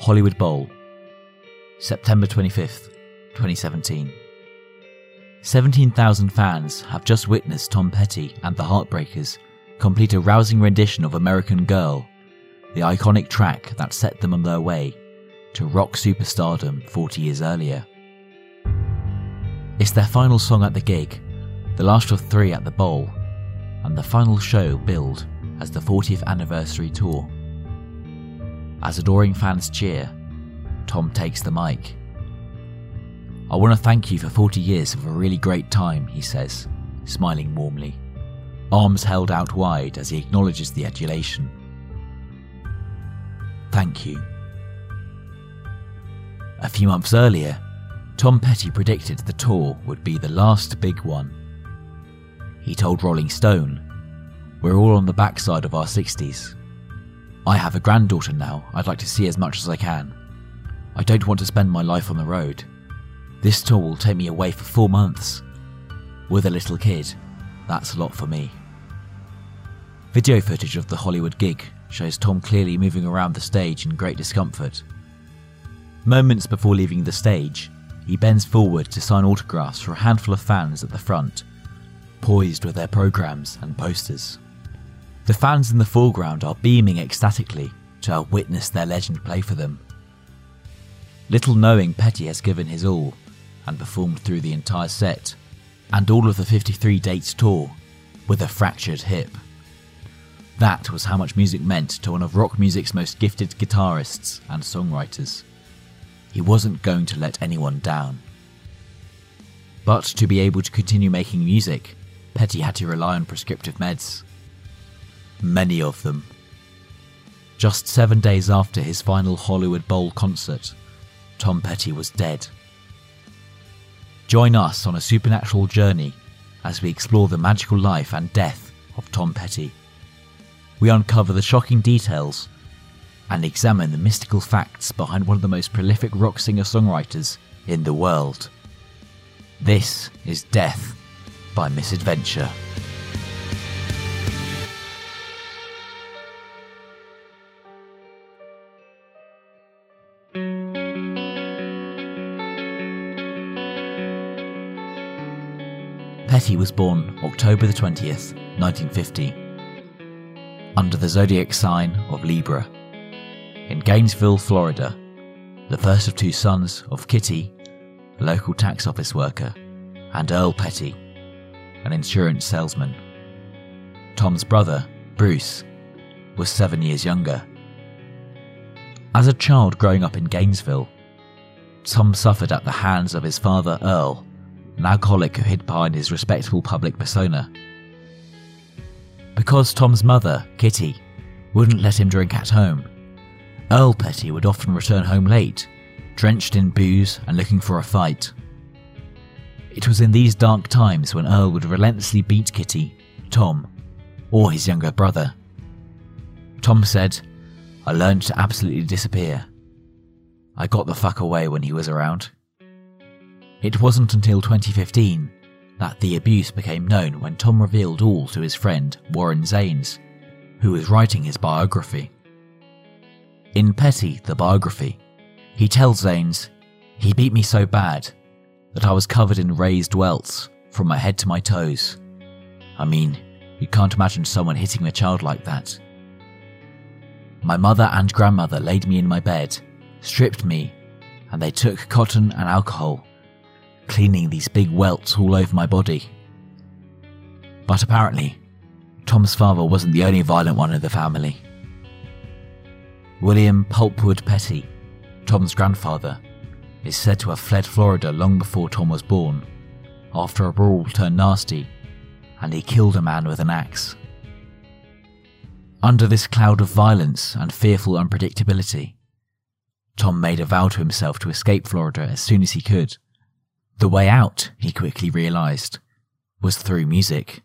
Hollywood Bowl, September 25th, 2017. 17,000 fans have just witnessed Tom Petty and the Heartbreakers complete a rousing rendition of American Girl, the iconic track that set them on their way to rock superstardom 40 years earlier. It's their final song at the gig, the last of three at the Bowl, and the final show billed as the 40th anniversary tour. As adoring fans cheer, Tom takes the mic. I want to thank you for 40 years of a really great time, he says, smiling warmly, arms held out wide as he acknowledges the adulation. Thank you. A few months earlier, Tom Petty predicted the tour would be the last big one. He told Rolling Stone, We're all on the backside of our 60s. I have a granddaughter now I'd like to see as much as I can. I don't want to spend my life on the road. This tour will take me away for four months. With a little kid, that's a lot for me. Video footage of the Hollywood gig shows Tom clearly moving around the stage in great discomfort. Moments before leaving the stage, he bends forward to sign autographs for a handful of fans at the front, poised with their programs and posters. The fans in the foreground are beaming ecstatically to have witnessed their legend play for them. Little knowing Petty has given his all and performed through the entire set and all of the 53 dates tour with a fractured hip. That was how much music meant to one of rock music's most gifted guitarists and songwriters. He wasn't going to let anyone down. But to be able to continue making music, Petty had to rely on prescriptive meds. Many of them. Just seven days after his final Hollywood Bowl concert, Tom Petty was dead. Join us on a supernatural journey as we explore the magical life and death of Tom Petty. We uncover the shocking details and examine the mystical facts behind one of the most prolific rock singer songwriters in the world. This is Death by Misadventure. Petty was born October the 20th, 1950, under the zodiac sign of Libra, in Gainesville, Florida, the first of two sons of Kitty, a local tax office worker, and Earl Petty, an insurance salesman. Tom's brother, Bruce, was seven years younger. As a child growing up in Gainesville, Tom suffered at the hands of his father, Earl, an alcoholic who hid behind his respectable public persona. Because Tom's mother, Kitty, wouldn't let him drink at home, Earl Petty would often return home late, drenched in booze and looking for a fight. It was in these dark times when Earl would relentlessly beat Kitty, Tom, or his younger brother. Tom said, I learned to absolutely disappear. I got the fuck away when he was around. It wasn't until 2015 that the abuse became known when Tom revealed all to his friend Warren Zanes, who was writing his biography. In Petty, the biography, he tells Zanes, He beat me so bad that I was covered in raised welts from my head to my toes. I mean, you can't imagine someone hitting a child like that. My mother and grandmother laid me in my bed, stripped me, and they took cotton and alcohol cleaning these big welts all over my body. But apparently, Tom's father wasn't the only violent one in the family. William Pulpwood Petty, Tom's grandfather, is said to have fled Florida long before Tom was born, after a brawl turned nasty, and he killed a man with an axe. Under this cloud of violence and fearful unpredictability, Tom made a vow to himself to escape Florida as soon as he could the way out, he quickly realised, was through music.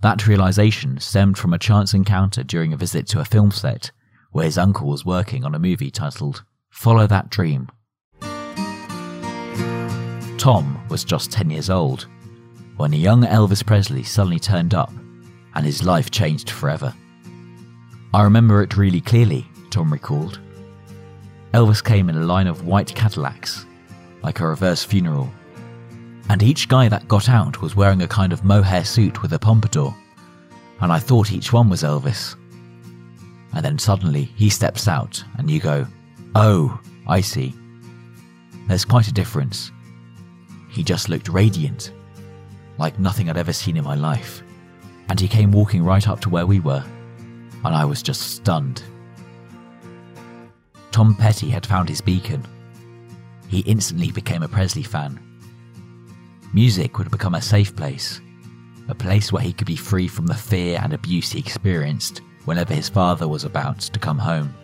That realisation stemmed from a chance encounter during a visit to a film set where his uncle was working on a movie titled Follow That Dream. Tom was just 10 years old when a young Elvis Presley suddenly turned up and his life changed forever. I remember it really clearly, Tom recalled. Elvis came in a line of white Cadillacs, like a reverse funeral. And each guy that got out was wearing a kind of mohair suit with a pompadour, and I thought each one was Elvis. And then suddenly he steps out, and you go, Oh, I see. There's quite a difference. He just looked radiant, like nothing I'd ever seen in my life. And he came walking right up to where we were, and I was just stunned. Tom Petty had found his beacon. He instantly became a Presley fan. Music would become a safe place, a place where he could be free from the fear and abuse he experienced whenever his father was about to come home.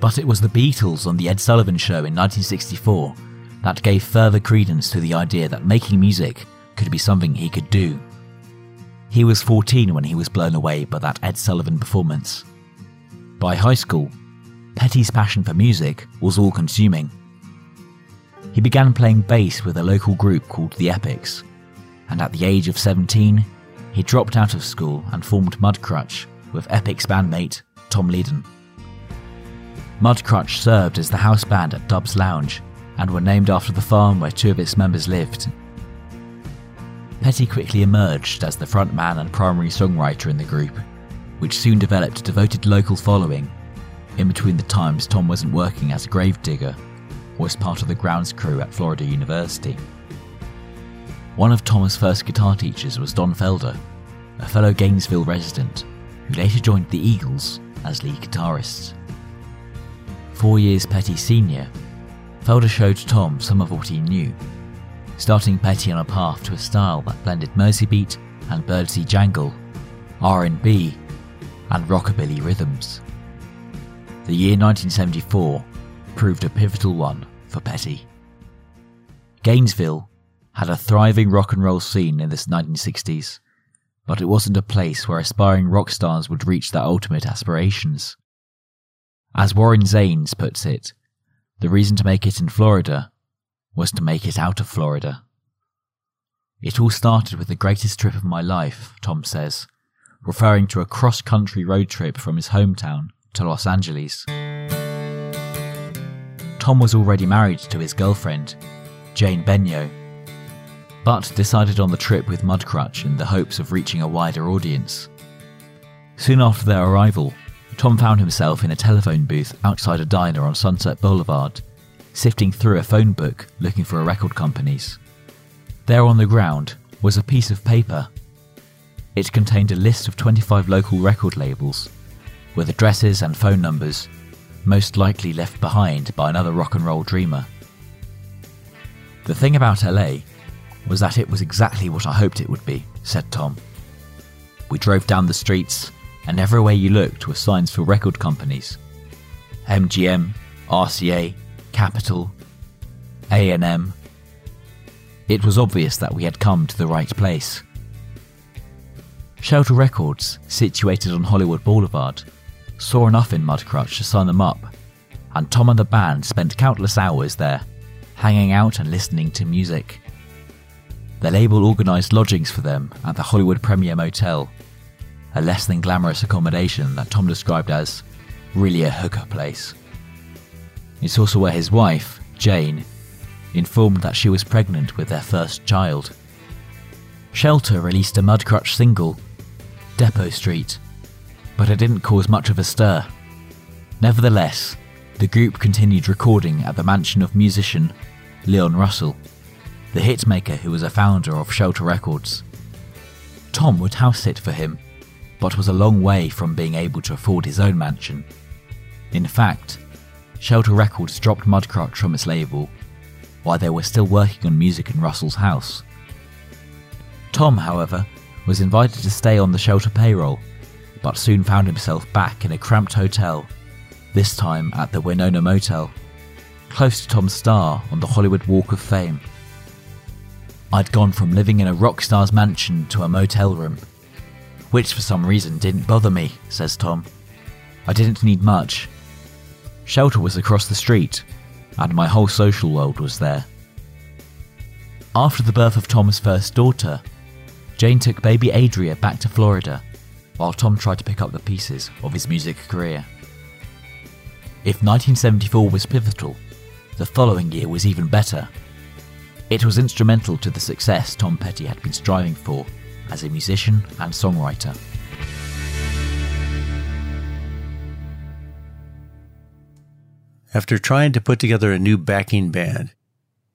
But it was the Beatles on The Ed Sullivan Show in 1964 that gave further credence to the idea that making music could be something he could do. He was 14 when he was blown away by that Ed Sullivan performance. By high school, Petty's passion for music was all consuming. He began playing bass with a local group called the Epics, and at the age of 17, he dropped out of school and formed Mudcrutch with Epics bandmate Tom Leadon. Mudcrutch served as the house band at Dub's Lounge and were named after the farm where two of its members lived. Petty quickly emerged as the frontman and primary songwriter in the group, which soon developed a devoted local following. In between the times Tom wasn't working as a gravedigger or as part of the grounds crew at Florida University. One of Thomas' first guitar teachers was Don Felder, a fellow Gainesville resident who later joined the Eagles as lead guitarist. Four years Petty senior, Felder showed Tom some of what he knew, starting Petty on a path to a style that blended Merseybeat and Byrdsy jangle, R&B, and rockabilly rhythms. The year 1974 proved a pivotal one for Petty. Gainesville had a thriving rock and roll scene in the 1960s, but it wasn't a place where aspiring rock stars would reach their ultimate aspirations. As Warren Zanes puts it, the reason to make it in Florida was to make it out of Florida. It all started with the greatest trip of my life, Tom says, referring to a cross country road trip from his hometown to Los Angeles. Tom was already married to his girlfriend, Jane Benyo, but decided on the trip with Mudcrutch in the hopes of reaching a wider audience. Soon after their arrival, Tom found himself in a telephone booth outside a diner on Sunset Boulevard, sifting through a phone book looking for record companies. There on the ground was a piece of paper. It contained a list of 25 local record labels, with addresses and phone numbers, most likely left behind by another rock and roll dreamer. The thing about LA was that it was exactly what I hoped it would be, said Tom. We drove down the streets, and everywhere you looked were signs for record companies. MGM, RCA, Capitol, A&M. It was obvious that we had come to the right place. Shelter Records, situated on Hollywood Boulevard, saw enough in Mudcrutch to sign them up, and Tom and the band spent countless hours there, hanging out and listening to music. The label organised lodgings for them at the Hollywood Premier Motel a less than glamorous accommodation that Tom described as really a hooker place. It's also where his wife, Jane, informed that she was pregnant with their first child. Shelter released a Mudcrutch single, Depot Street, but it didn't cause much of a stir. Nevertheless, the group continued recording at the mansion of musician Leon Russell, the hitmaker who was a founder of Shelter Records. Tom would house sit for him but was a long way from being able to afford his own mansion. In fact, Shelter Records dropped Mudcrutch from its label while they were still working on music in Russell's house. Tom, however, was invited to stay on the Shelter payroll, but soon found himself back in a cramped hotel, this time at the Winona Motel, close to Tom's star on the Hollywood Walk of Fame. I'd gone from living in a rock star's mansion to a motel room which for some reason didn't bother me, says Tom. I didn't need much. Shelter was across the street, and my whole social world was there. After the birth of Tom's first daughter, Jane took baby Adria back to Florida, while Tom tried to pick up the pieces of his music career. If 1974 was pivotal, the following year was even better. It was instrumental to the success Tom Petty had been striving for as a musician and songwriter. After trying to put together a new backing band,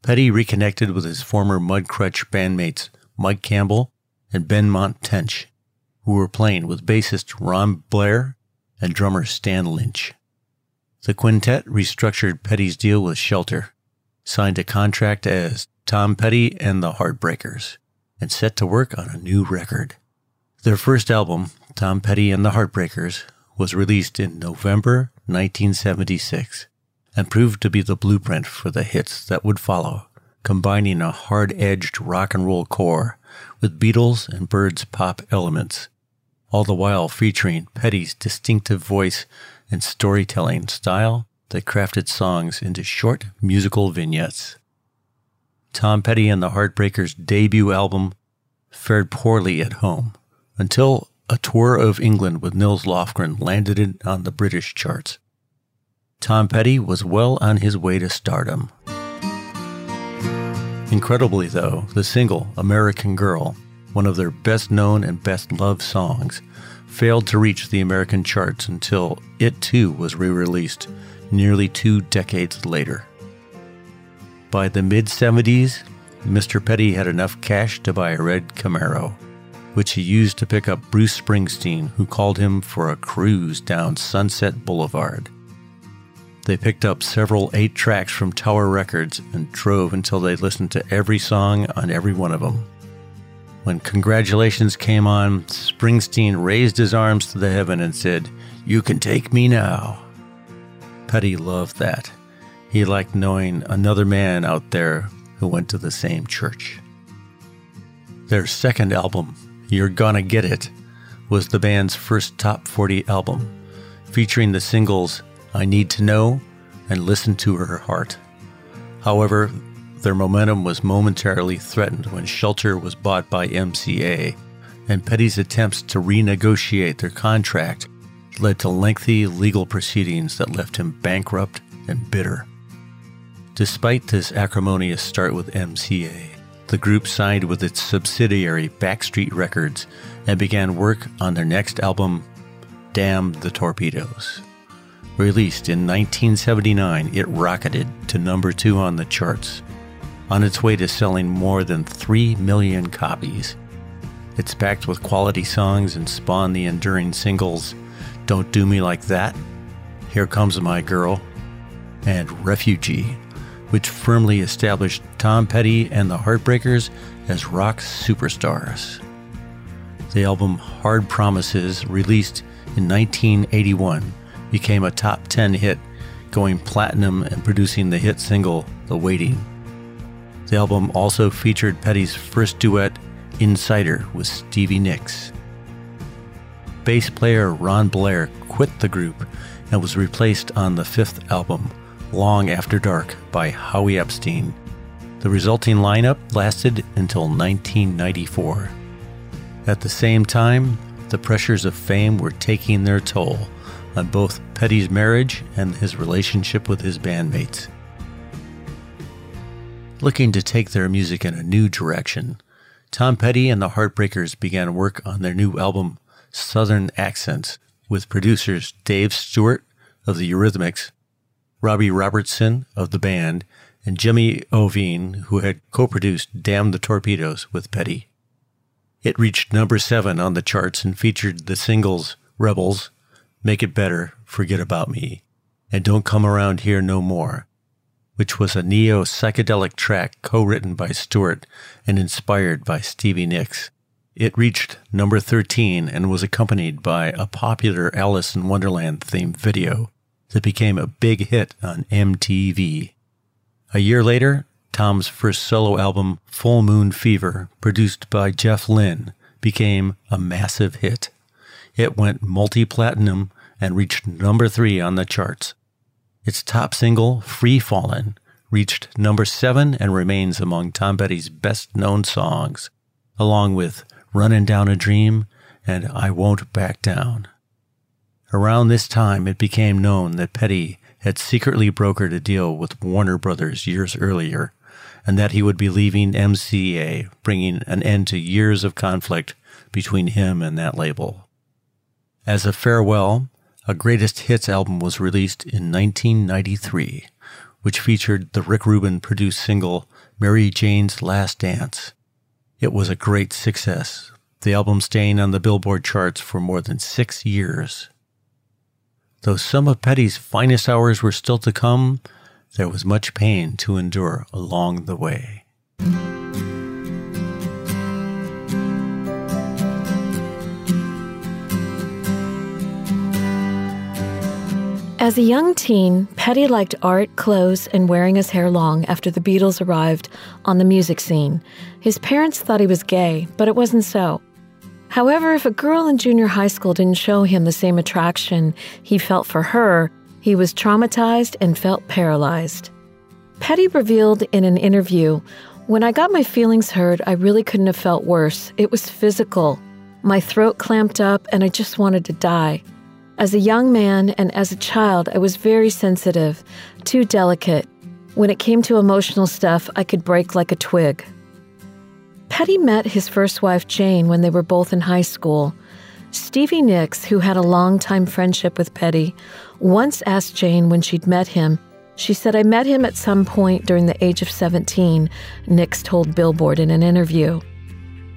Petty reconnected with his former Mudcrutch bandmates Mike Campbell and Benmont Tench, who were playing with bassist Ron Blair and drummer Stan Lynch. The quintet restructured Petty's deal with Shelter, signed a contract as Tom Petty and the Heartbreakers, and set to work on a new record. Their first album, Tom Petty and the Heartbreakers, was released in November 1976 and proved to be the blueprint for the hits that would follow, combining a hard edged rock and roll core with Beatles and Byrds pop elements, all the while featuring Petty's distinctive voice and storytelling style that crafted songs into short musical vignettes. Tom Petty and the Heartbreakers' debut album fared poorly at home until a tour of England with Nils Lofgren landed it on the British charts. Tom Petty was well on his way to stardom. Incredibly, though, the single American Girl, one of their best known and best loved songs, failed to reach the American charts until it too was re released nearly two decades later. By the mid 70s, Mr. Petty had enough cash to buy a red Camaro, which he used to pick up Bruce Springsteen, who called him for a cruise down Sunset Boulevard. They picked up several eight tracks from Tower Records and drove until they listened to every song on every one of them. When congratulations came on, Springsteen raised his arms to the heaven and said, You can take me now. Petty loved that. He liked knowing another man out there who went to the same church. Their second album, You're Gonna Get It, was the band's first top 40 album, featuring the singles I Need to Know and Listen to Her Heart. However, their momentum was momentarily threatened when Shelter was bought by MCA, and Petty's attempts to renegotiate their contract led to lengthy legal proceedings that left him bankrupt and bitter. Despite this acrimonious start with MCA, the group signed with its subsidiary Backstreet Records and began work on their next album, Damn the Torpedoes. Released in 1979, it rocketed to number two on the charts, on its way to selling more than 3 million copies. It's packed with quality songs and spawned the enduring singles Don't Do Me Like That, Here Comes My Girl, and Refugee, which firmly established Tom Petty and the Heartbreakers as rock superstars. The album Hard Promises, released in 1981, became a top 10 hit, going platinum and producing the hit single The Waiting. The album also featured Petty's first duet, Insider, with Stevie Nicks. Bass player Ron Blair quit the group and was replaced on the fifth album, Long After Dark, by Howie Epstein. The resulting lineup lasted until 1994. At the same time, the pressures of fame were taking their toll on both Petty's marriage and his relationship with his bandmates. Looking to take their music in a new direction, Tom Petty and the Heartbreakers began work on their new album, Southern Accents, with producers Dave Stewart of the Eurythmics, Robbie Robertson of the band, and Jimmy Iovine, who had co produced Damn the Torpedoes with Petty. It reached number seven on the charts and featured the singles Rebels, Make It Better, Forget About Me, and Don't Come Around Here No More, which was a neo psychedelic track co written by Stewart and inspired by Stevie Nicks. It reached number 13 and was accompanied by a popular Alice in Wonderland themed video that became a big hit on MTV. A year later, Tom's first solo album, Full Moon Fever, produced by Jeff Lynne, became a massive hit. It went multi platinum and reached number three on the charts. Its top single, Free Fallin', reached number seven and remains among Tom Petty's best known songs, along with Runnin' Down a Dream and I Won't Back Down. Around this time, it became known that Petty had secretly brokered a deal with Warner Brothers years earlier, and that he would be leaving MCA, bringing an end to years of conflict between him and that label. As a farewell, a greatest hits album was released in 1993, which featured the Rick Rubin produced single Mary Jane's Last Dance. It was a great success, the album staying on the Billboard charts for more than six years. Though some of Petty's finest hours were still to come, there was much pain to endure along the way. As a young teen, Petty liked art, clothes, and wearing his hair long after the Beatles arrived on the music scene. His parents thought he was gay, but it wasn't so. However, if a girl in junior high school didn't show him the same attraction he felt for her, he was traumatized and felt paralyzed. Petty revealed in an interview When I got my feelings hurt, I really couldn't have felt worse. It was physical. My throat clamped up, and I just wanted to die. As a young man and as a child, I was very sensitive, too delicate. When it came to emotional stuff, I could break like a twig. Petty met his first wife, Jane, when they were both in high school. Stevie Nicks, who had a long-time friendship with Petty, once asked Jane when she'd met him. She said, I met him at some point during the age of 17, Nicks told Billboard in an interview.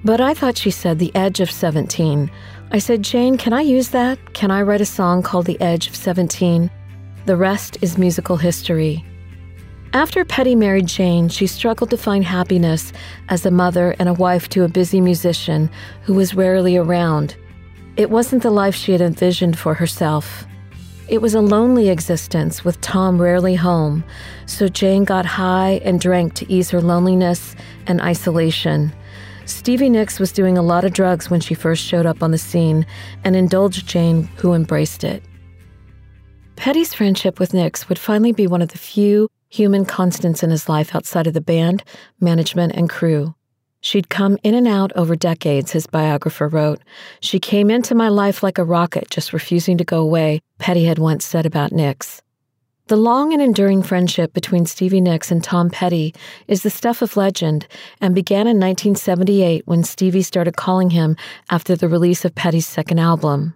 But I thought she said the edge of 17. I said, Jane, can I use that? Can I write a song called The Edge of 17? The rest is musical history. After Petty married Jane, she struggled to find happiness as a mother and a wife to a busy musician who was rarely around. It wasn't the life she had envisioned for herself. It was a lonely existence with Tom rarely home, so Jane got high and drank to ease her loneliness and isolation. Stevie Nicks was doing a lot of drugs when she first showed up on the scene and indulged Jane, who embraced it. Petty's friendship with Nicks would finally be one of the few human constants in his life outside of the band, management, and crew. She'd come in and out over decades, his biographer wrote. She came into my life like a rocket, just refusing to go away, Petty had once said about Nicks. The long and enduring friendship between Stevie Nicks and Tom Petty is the stuff of legend and began in 1978 when Stevie started calling him after the release of Petty's second album.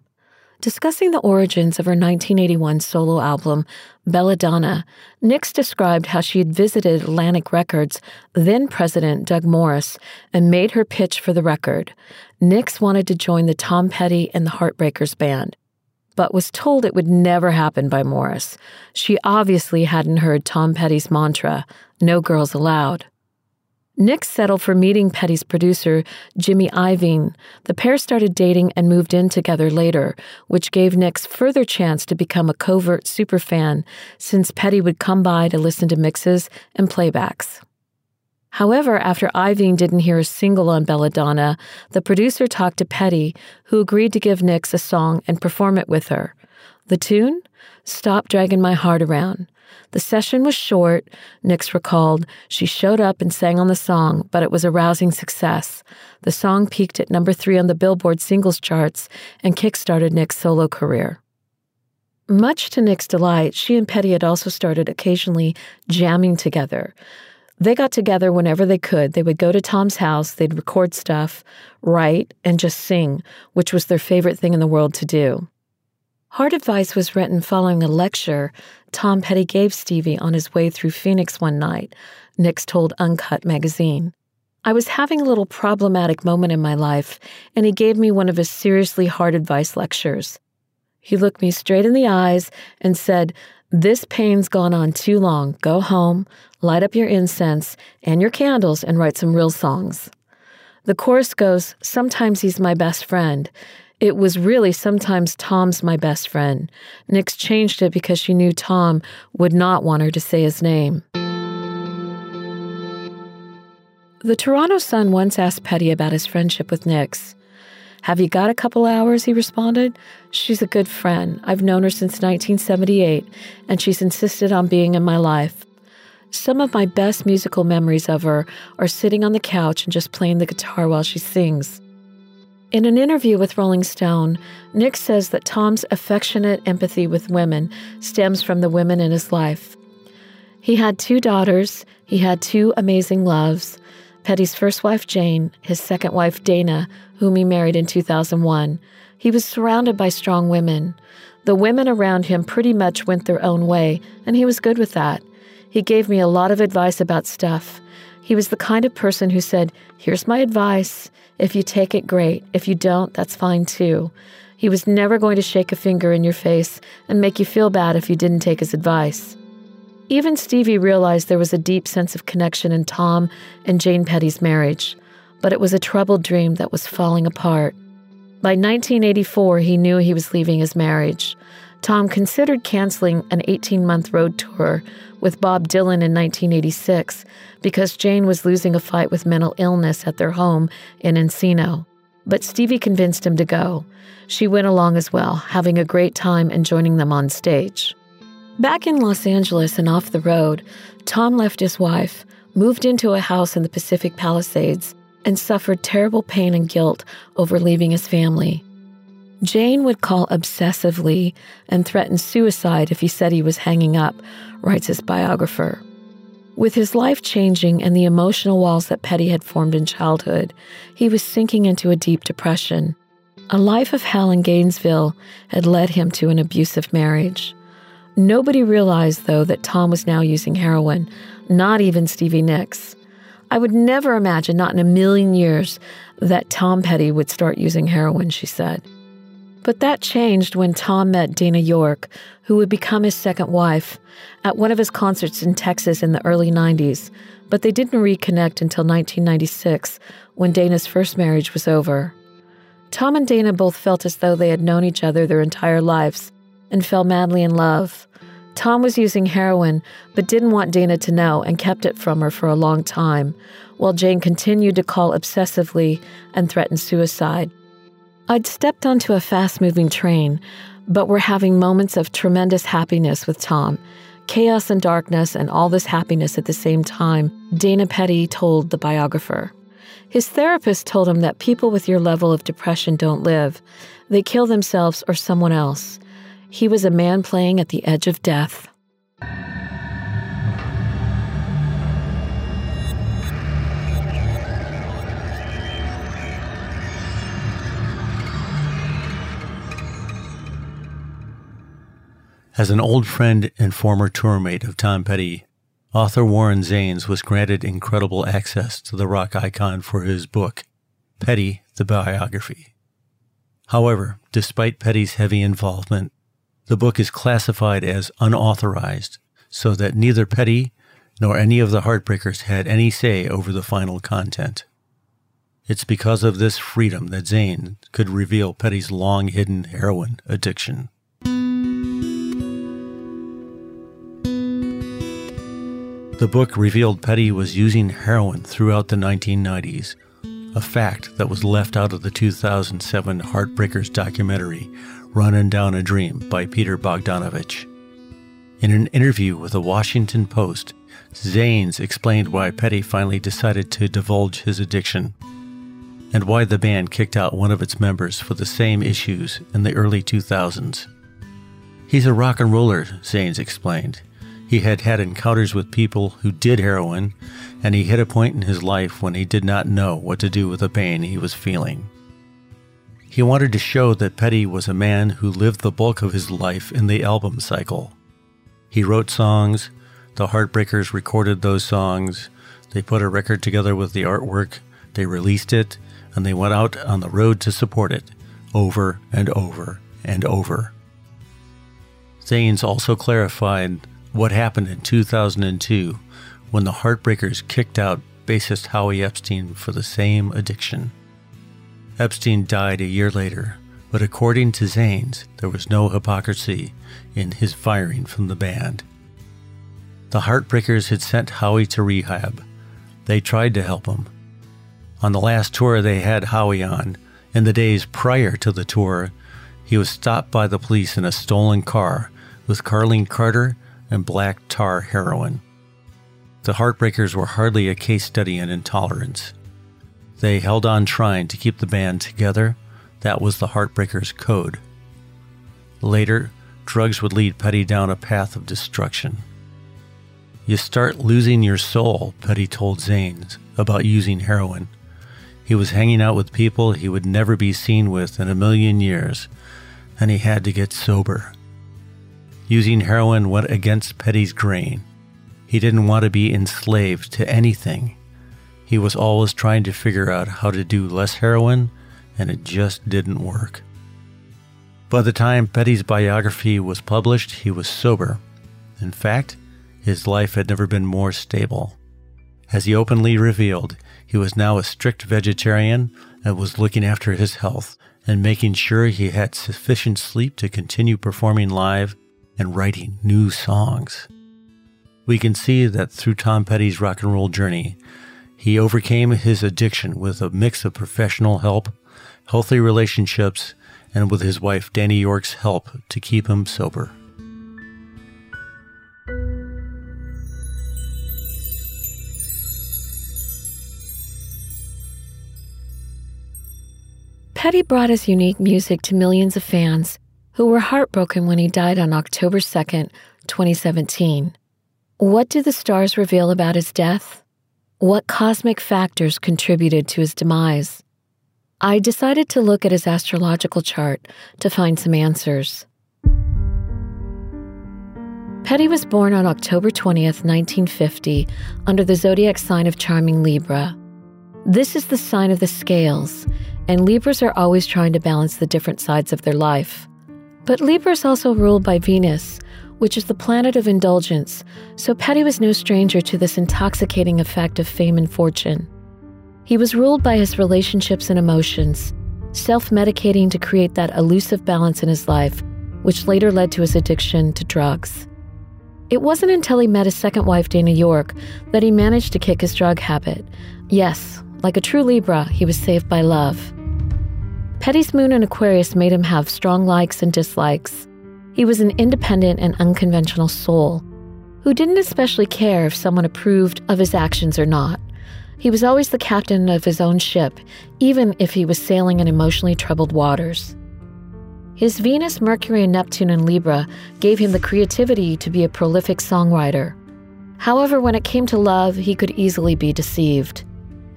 Discussing the origins of her 1981 solo album, Belladonna, Nicks described how she had visited Atlantic Records, then president Doug Morris, and made her pitch for the record. Nicks wanted to join the Tom Petty and the Heartbreakers band, but was told it would never happen by Morris. She obviously hadn't heard Tom Petty's mantra, no girls allowed. Nick settled for meeting Petty's producer, Jimmy Iovine. The pair started dating and moved in together later, which gave Nicks further chance to become a covert superfan, since Petty would come by to listen to mixes and playbacks. However, after Iovine didn't hear a single on Belladonna, the producer talked to Petty, who agreed to give Nicks a song and perform it with her. The tune? Stop Dragging My Heart Around. The session was short, Nicks recalled. She showed up and sang on the song, but it was a rousing success. The song peaked at number three on the Billboard singles charts and kickstarted Nicks' solo career. Much to Nicks' delight, she and Petty had also started occasionally jamming together. They got together whenever they could. They would go to Tom's house, they'd record stuff, write, and just sing, which was their favorite thing in the world to do. Hard Advice was written following a lecture Tom Petty gave Stevie on his way through Phoenix one night, Nicks told Uncut magazine. I was having a little problematic moment in my life, and he gave me one of his seriously hard advice lectures. He looked me straight in the eyes and said, This pain's gone on too long. Go home, light up your incense and your candles, and write some real songs. The chorus goes, Sometimes he's my best friend. It was really sometimes Tom's my best friend. Nicks changed it because she knew Tom would not want her to say his name. The Toronto Sun once asked Petty about his friendship with Nicks. Have you got a couple hours? He responded. She's a good friend. I've known her since 1978, and she's insisted on being in my life. Some of my best musical memories of her are sitting on the couch and just playing the guitar while she sings. In an interview with Rolling Stone, Nick says that Tom's affectionate empathy with women stems from the women in his life. He had two daughters, he had two amazing loves Petty's first wife, Jane, his second wife, Dana, whom he married in 2001. He was surrounded by strong women. The women around him pretty much went their own way, and he was good with that. He gave me a lot of advice about stuff. He was the kind of person who said, Here's my advice. If you take it, great. If you don't, that's fine too. He was never going to shake a finger in your face and make you feel bad if you didn't take his advice. Even Stevie realized there was a deep sense of connection in Tom and Jane Petty's marriage, but it was a troubled dream that was falling apart. By 1984, he knew he was leaving his marriage. Tom considered canceling an 18 month road tour with Bob Dylan in 1986 because Jane was losing a fight with mental illness at their home in Encino. But Stevie convinced him to go. She went along as well, having a great time and joining them on stage. Back in Los Angeles and off the road, Tom left his wife, moved into a house in the Pacific Palisades, and suffered terrible pain and guilt over leaving his family. Jane would call obsessively and threaten suicide if he said he was hanging up, writes his biographer. With his life changing and the emotional walls that Petty had formed in childhood, he was sinking into a deep depression. A life of hell in Gainesville had led him to an abusive marriage. Nobody realized, though, that Tom was now using heroin, not even Stevie Nicks. I would never imagine, not in a million years, that Tom Petty would start using heroin, she said. But that changed when Tom met Dana York, who would become his second wife, at one of his concerts in Texas in the early 90s. But they didn't reconnect until 1996, when Dana's first marriage was over. Tom and Dana both felt as though they had known each other their entire lives and fell madly in love. Tom was using heroin, but didn't want Dana to know and kept it from her for a long time, while Jane continued to call obsessively and threaten suicide. I'd stepped onto a fast moving train, but we're having moments of tremendous happiness with Tom. Chaos and darkness, and all this happiness at the same time, Dana Petty told the biographer. His therapist told him that people with your level of depression don't live, they kill themselves or someone else. He was a man playing at the edge of death. As an old friend and former tourmate of Tom Petty, author Warren Zanes was granted incredible access to the rock icon for his book, Petty, the Biography. However, despite Petty's heavy involvement, the book is classified as unauthorized so that neither Petty nor any of the Heartbreakers had any say over the final content. It's because of this freedom that Zane could reveal Petty's long hidden heroin addiction. The book revealed Petty was using heroin throughout the 1990s, a fact that was left out of the 2007 Heartbreakers documentary, Runnin' Down a Dream by Peter Bogdanovich. In an interview with the Washington Post, Zanes explained why Petty finally decided to divulge his addiction and why the band kicked out one of its members for the same issues in the early 2000s. He's a rock and roller, Zanes explained. He had had encounters with people who did heroin, and he hit a point in his life when he did not know what to do with the pain he was feeling. He wanted to show that Petty was a man who lived the bulk of his life in the album cycle. He wrote songs, the Heartbreakers recorded those songs, they put a record together with the artwork, they released it, and they went out on the road to support it, over and over and over. Zanes also clarified what happened in 2002 when the Heartbreakers kicked out bassist Howie Epstein for the same addiction. Epstein died a year later, but according to Zanes, there was no hypocrisy in his firing from the band. The Heartbreakers had sent Howie to rehab. They tried to help him. On the last tour they had Howie on, in the days prior to the tour, he was stopped by the police in a stolen car with Carlene Carter and black tar heroin. The Heartbreakers were hardly a case study in intolerance. They held on trying to keep the band together. That was the Heartbreakers' code. Later, drugs would lead Petty down a path of destruction. You start losing your soul, Petty told Zanes about using heroin. He was hanging out with people he would never be seen with in a million years, and he had to get sober. Using heroin went against Petty's grain. He didn't want to be enslaved to anything. He was always trying to figure out how to do less heroin, and it just didn't work. By the time Petty's biography was published, he was sober. In fact, his life had never been more stable. As he openly revealed, he was now a strict vegetarian and was looking after his health and making sure he had sufficient sleep to continue performing live and writing new songs. We can see that through Tom Petty's rock and roll journey, he overcame his addiction with a mix of professional help, healthy relationships, and with his wife Danny York's help to keep him sober. Petty brought his unique music to millions of fans who were heartbroken when he died on October 2nd, 2017. What do the stars reveal about his death? What cosmic factors contributed to his demise? I decided to look at his astrological chart to find some answers. Petty was born on October 20th, 1950, under the zodiac sign of charming Libra. This is the sign of the scales, and Libras are always trying to balance the different sides of their life. But Libra is also ruled by Venus, which is the planet of indulgence, so Petty was no stranger to this intoxicating effect of fame and fortune. He was ruled by his relationships and emotions, self medicating to create that elusive balance in his life, which later led to his addiction to drugs. It wasn't until he met his second wife, Dana York, that he managed to kick his drug habit. Yes, like a true Libra, he was saved by love. Petty's moon in Aquarius made him have strong likes and dislikes. He was an independent and unconventional soul who didn't especially care if someone approved of his actions or not. He was always the captain of his own ship, even if he was sailing in emotionally troubled waters. His Venus, Mercury, and Neptune in Libra gave him the creativity to be a prolific songwriter. However, when it came to love, he could easily be deceived.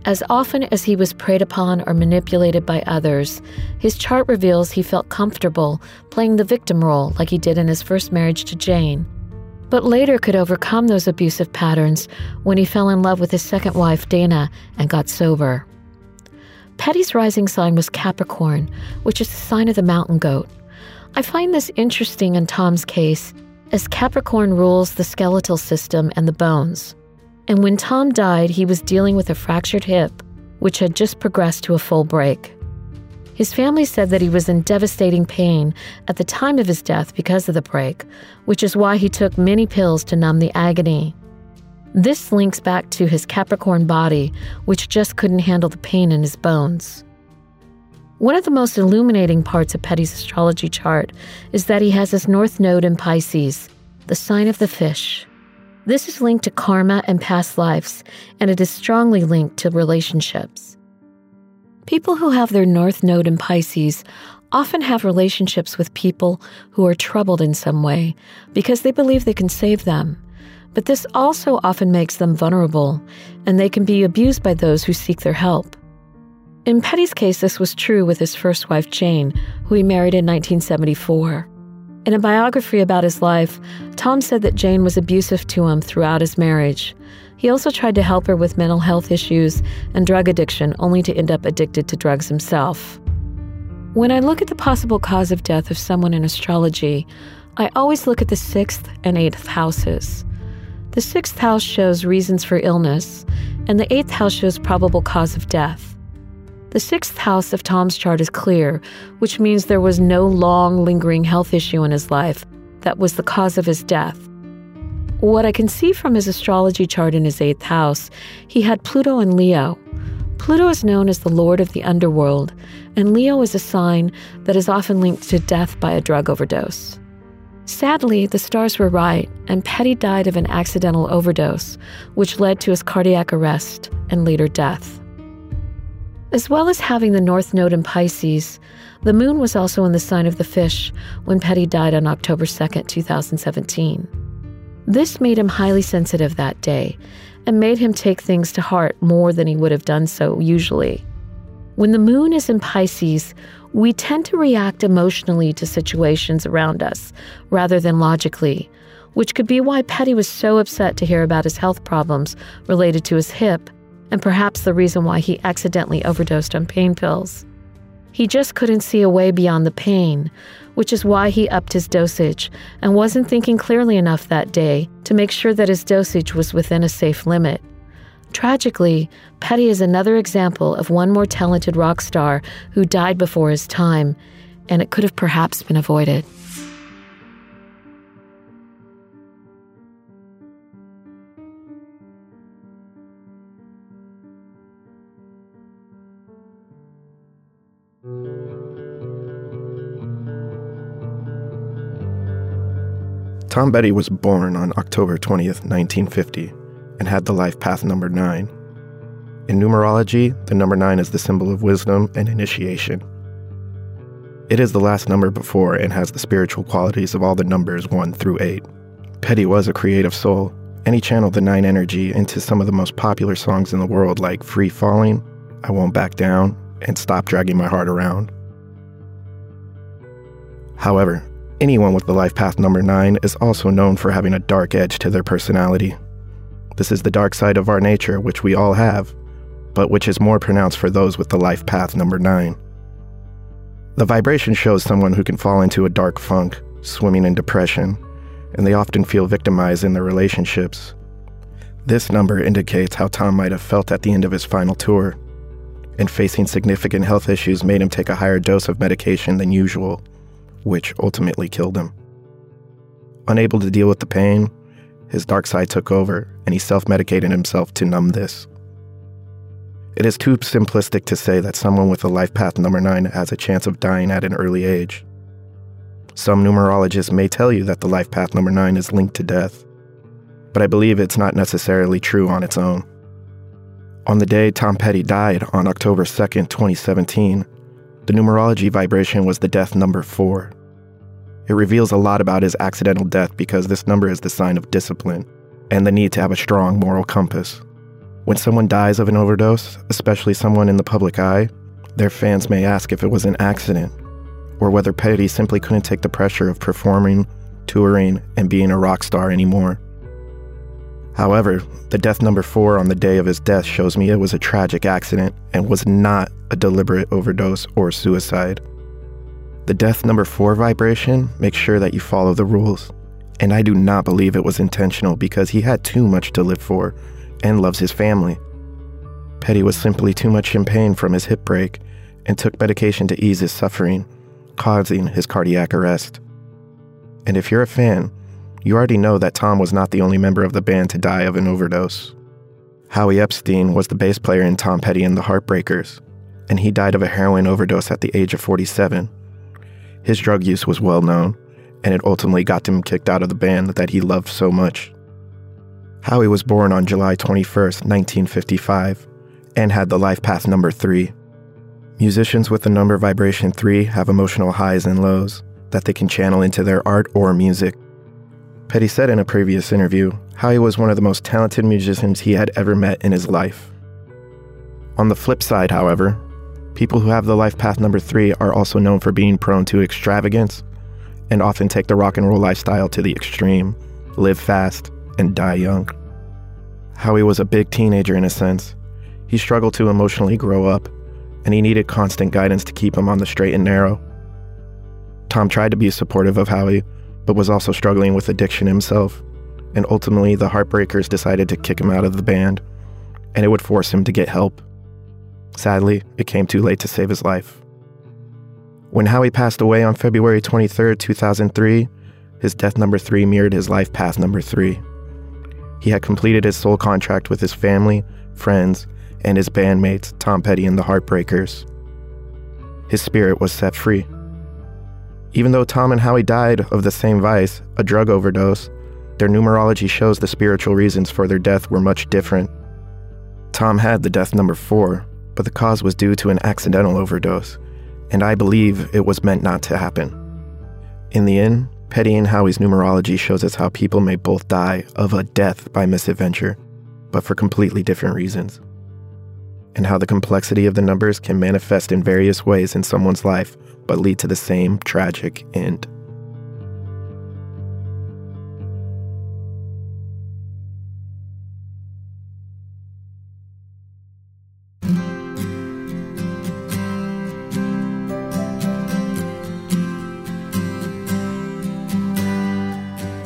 As often as he was preyed upon or manipulated by others, his chart reveals he felt comfortable playing the victim role like he did in his first marriage to Jane but later could overcome those abusive patterns when he fell in love with his second wife, Dana, and got sober. Petty's rising sign was Capricorn, which is the sign of the mountain goat. I find this interesting in Tom's case, as Capricorn rules the skeletal system and the bones. And when Tom died, he was dealing with a fractured hip, which had just progressed to a full break. His family said that he was in devastating pain at the time of his death because of the break, which is why he took many pills to numb the agony. This links back to his Capricorn body, which just couldn't handle the pain in his bones. One of the most illuminating parts of Petty's astrology chart is that he has his North Node in Pisces, the sign of the fish. This is linked to karma and past lives, and it is strongly linked to relationships. People who have their North Node in Pisces often have relationships with people who are troubled in some way because they believe they can save them. But this also often makes them vulnerable, and they can be abused by those who seek their help. In Petty's case, this was true with his first wife, Jane, who he married in 1974. In a biography about his life, Tom said that Jane was abusive to him throughout his marriage. He also tried to help her with mental health issues and drug addiction, only to end up addicted to drugs himself. When I look at the possible cause of death of someone in astrology, I always look at the sixth and eighth houses. The sixth house shows reasons for illness, and the eighth house shows probable cause of death. The sixth house of Tom's chart is clear, which means there was no long, lingering health issue in his life that was the cause of his death. What I can see from his astrology chart in his eighth house, he had Pluto and Leo. Pluto is known as the lord of the underworld, and Leo is a sign that is often linked to death by a drug overdose. Sadly, the stars were right, and Petty died of an accidental overdose, which led to his cardiac arrest and later death. As well as having the North Node in Pisces, the moon was also in the sign of the fish when Petty died on October 2, 2017. This made him highly sensitive that day and made him take things to heart more than he would have done so usually. When the moon is in Pisces, we tend to react emotionally to situations around us rather than logically, which could be why Petty was so upset to hear about his health problems related to his hip, and perhaps the reason why he accidentally overdosed on pain pills. He just couldn't see a way beyond the pain, which is why he upped his dosage and wasn't thinking clearly enough that day to make sure that his dosage was within a safe limit. Tragically, Petty is another example of one more talented rock star who died before his time, and it could have perhaps been avoided. Tom Petty was born on October 20th, 1950, and had the life path number 9. In numerology, the number 9 is the symbol of wisdom and initiation. It is the last number before and has the spiritual qualities of all the numbers 1 through 8. Petty was a creative soul, and he channeled the 9 energy into some of the most popular songs in the world like Free Falling, I Won't Back Down, and Stop Dragging My Heart Around. However, Anyone with the life path number 9 is also known for having a dark edge to their personality. This is the dark side of our nature, which we all have, but which is more pronounced for those with the life path number 9. The vibration shows someone who can fall into a dark funk, swimming in depression, and they often feel victimized in their relationships. This number indicates how Tom might have felt at the end of his final tour, and facing significant health issues made him take a higher dose of medication than usual which ultimately killed him. Unable to deal with the pain, his dark side took over and he self medicated himself to numb this. It is too simplistic to say that someone with a life path number 9 has a chance of dying at an early age. Some numerologists may tell you that the life path number 9 is linked to death, but I believe it's not necessarily true on its own. On the day Tom Petty died on October 2nd, 2017, the numerology vibration was the death number 4. It reveals a lot about his accidental death because this number is the sign of discipline and the need to have a strong moral compass. When someone dies of an overdose, especially someone in the public eye, their fans may ask if it was an accident or whether Petty simply couldn't take the pressure of performing, touring, and being a rock star anymore. However, the death number four on the day of his death shows me it was a tragic accident and was not a deliberate overdose or suicide. The death number four vibration makes sure that you follow the rules, and I do not believe it was intentional because he had too much to live for and loves his family. Petty was simply too much in pain from his hip break and took medication to ease his suffering, causing his cardiac arrest. And if you're a fan, you already know that Tom was not the only member of the band to die of an overdose. Howie Epstein was the bass player in Tom Petty and the Heartbreakers, and he died of a heroin overdose at the age of 47. His drug use was well known, and it ultimately got him kicked out of the band that he loved so much. Howie was born on July 21, 1955, and had the life path number 3. Musicians with the number vibration 3 have emotional highs and lows that they can channel into their art or music. Petty said in a previous interview how he was one of the most talented musicians he had ever met in his life. On the flip side, however, people who have the life path number three are also known for being prone to extravagance and often take the rock and roll lifestyle to the extreme, live fast, and die young. Howie was a big teenager in a sense. He struggled to emotionally grow up, and he needed constant guidance to keep him on the straight and narrow. Tom tried to be supportive of Howie, but was also struggling with addiction himself. And ultimately, the Heartbreakers decided to kick him out of the band, and it would force him to get help. Sadly, it came too late to save his life. When Howie passed away on February 23, 2003, his death number three mirrored his life path number three. He had completed his soul contract with his family, friends, and his bandmates, Tom Petty and the Heartbreakers. His spirit was set free. Even though Tom and Howie died of the same vice, a drug overdose, their numerology shows the spiritual reasons for their death were much different. Tom had the death number four, but the cause was due to an accidental overdose, and I believe it was meant not to happen. In the end, Petty and Howie's numerology shows us how people may both die of a death by misadventure, but for completely different reasons, and how the complexity of the numbers can manifest in various ways in someone's life but lead to the same tragic end.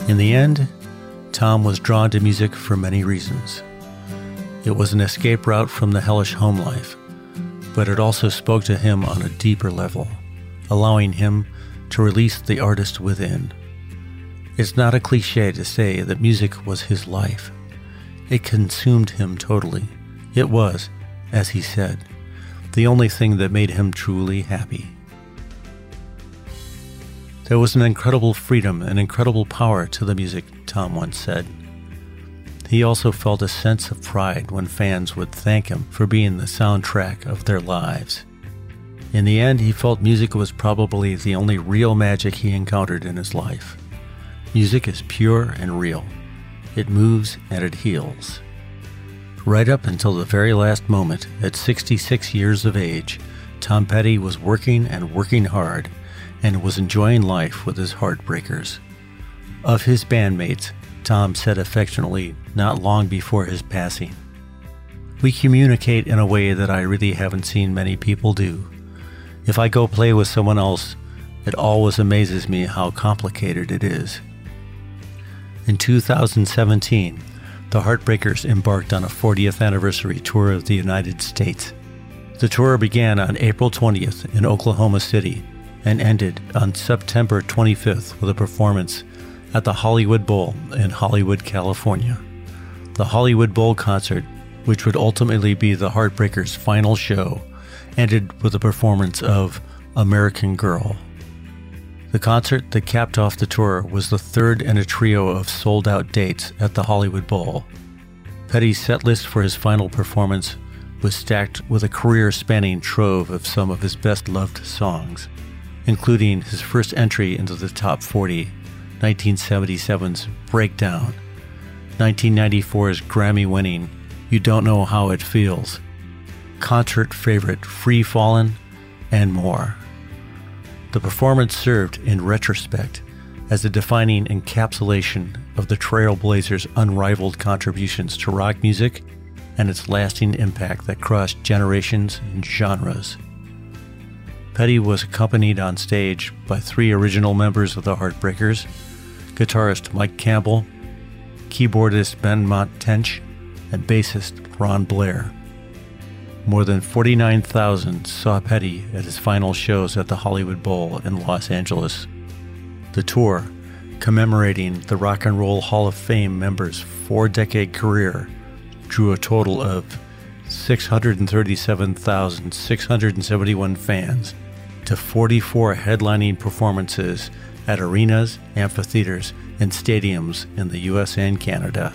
In the end, Tom was drawn to music for many reasons. It was an escape route from the hellish home life, but it also spoke to him on a deeper level, allowing him to release the artist within. It's not a cliche to say that music was his life. It consumed him totally. It was, as he said, the only thing that made him truly happy. There was an incredible freedom and incredible power to the music, Tom once said. He also felt a sense of pride when fans would thank him for being the soundtrack of their lives. In the end, he felt music was probably the only real magic he encountered in his life. Music is pure and real. It moves and it heals. Right up until the very last moment, at 66 years of age, Tom Petty was working and working hard and was enjoying life with his heartbreakers. Of his bandmates, Tom said affectionately not long before his passing, We communicate in a way that I really haven't seen many people do. If I go play with someone else, it always amazes me how complicated it is. In 2017, the Heartbreakers embarked on a 40th anniversary tour of the United States. The tour began on April 20th in Oklahoma City and ended on September 25th with a performance at the Hollywood Bowl in Hollywood, California. The Hollywood Bowl concert, which would ultimately be the Heartbreakers' final show, ended with a performance of American Girl. The concert that capped off the tour was the third in a trio of sold out dates at the Hollywood Bowl. Petty's set list for his final performance was stacked with a career spanning trove of some of his best loved songs including his first entry into the top 40, 1977's Breakdown, 1994's Grammy winning You Don't Know How It Feels, concert favorite Free Fallin', and more. The performance served, in retrospect, as a defining encapsulation of the Trailblazers' unrivaled contributions to rock music and its lasting impact that crossed generations and genres. Petty was accompanied on stage by three original members of the Heartbreakers guitarist Mike Campbell, keyboardist Benmont Tench, and bassist Ron Blair. More than 49,000 saw Petty at his final shows at the Hollywood Bowl in Los Angeles. The tour, commemorating the Rock and Roll Hall of Fame members' four decade career, drew a total of 637,671 fans to 44 headlining performances at arenas, amphitheaters, and stadiums in the US and Canada.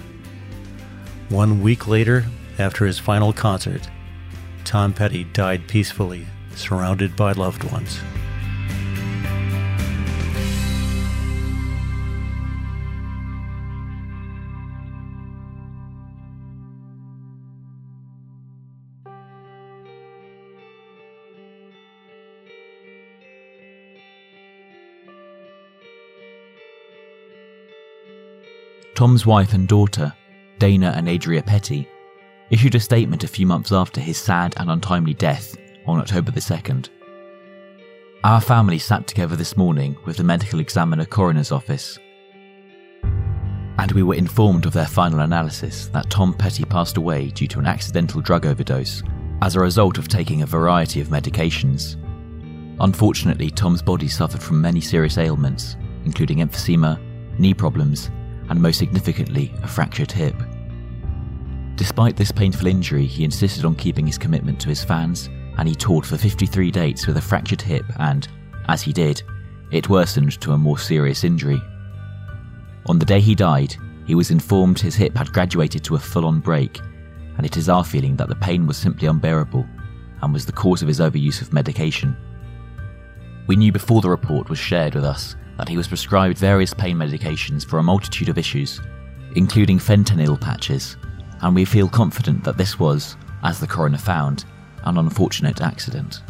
One week later, after his final concert, Tom Petty died peacefully, surrounded by loved ones. Tom's wife and daughter, Dana and Adria Petty, issued a statement a few months after his sad and untimely death on October the 2nd. Our family sat together this morning with the medical examiner coroner's office, and we were informed of their final analysis that Tom Petty passed away due to an accidental drug overdose as a result of taking a variety of medications. Unfortunately, Tom's body suffered from many serious ailments, including emphysema, knee problems, and most significantly, a fractured hip. Despite this painful injury, he insisted on keeping his commitment to his fans, and he toured for 53 dates with a fractured hip, and, as he did, it worsened to a more serious injury. On the day he died, he was informed his hip had graduated to a full on break, and it is our feeling that the pain was simply unbearable, and was the cause of his overuse of medication. We knew before the report was shared with us that he was prescribed various pain medications for a multitude of issues, including fentanyl patches, and we feel confident that this was, as the coroner found, an unfortunate accident.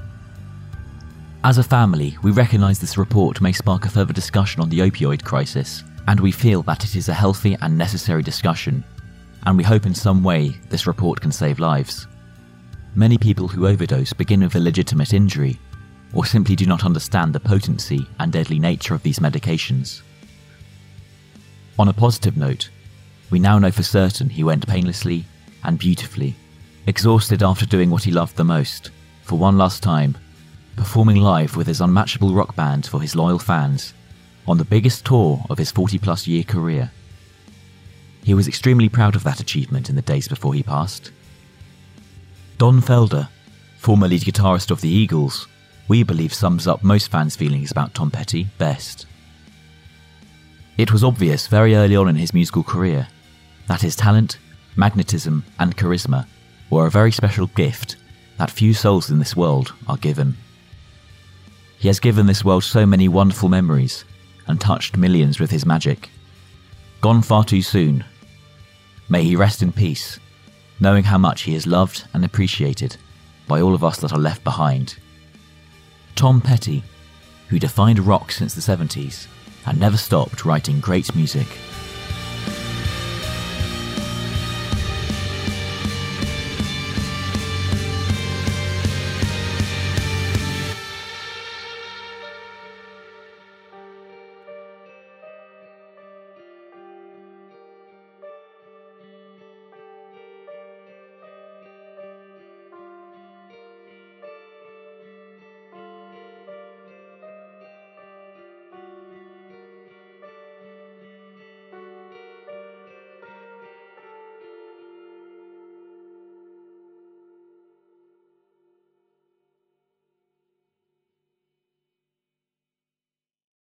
As a family, we recognise this report may spark a further discussion on the opioid crisis, and we feel that it is a healthy and necessary discussion, and we hope in some way this report can save lives. Many people who overdose begin with a legitimate injury, or simply do not understand the potency and deadly nature of these medications. On a positive note, we now know for certain he went painlessly and beautifully, exhausted after doing what he loved the most, for one last time, performing live with his unmatchable rock band for his loyal fans on the biggest tour of his 40 plus year career. He was extremely proud of that achievement in the days before he passed. Don Felder, former lead guitarist of the Eagles, we believe sums up most fans' feelings about Tom Petty best. It was obvious very early on in his musical career that his talent, magnetism, and charisma were a very special gift that few souls in this world are given. He has given this world so many wonderful memories and touched millions with his magic. Gone far too soon. May he rest in peace, knowing how much he is loved and appreciated by all of us that are left behind. Tom Petty, who defined rock since the 70s and never stopped writing great music.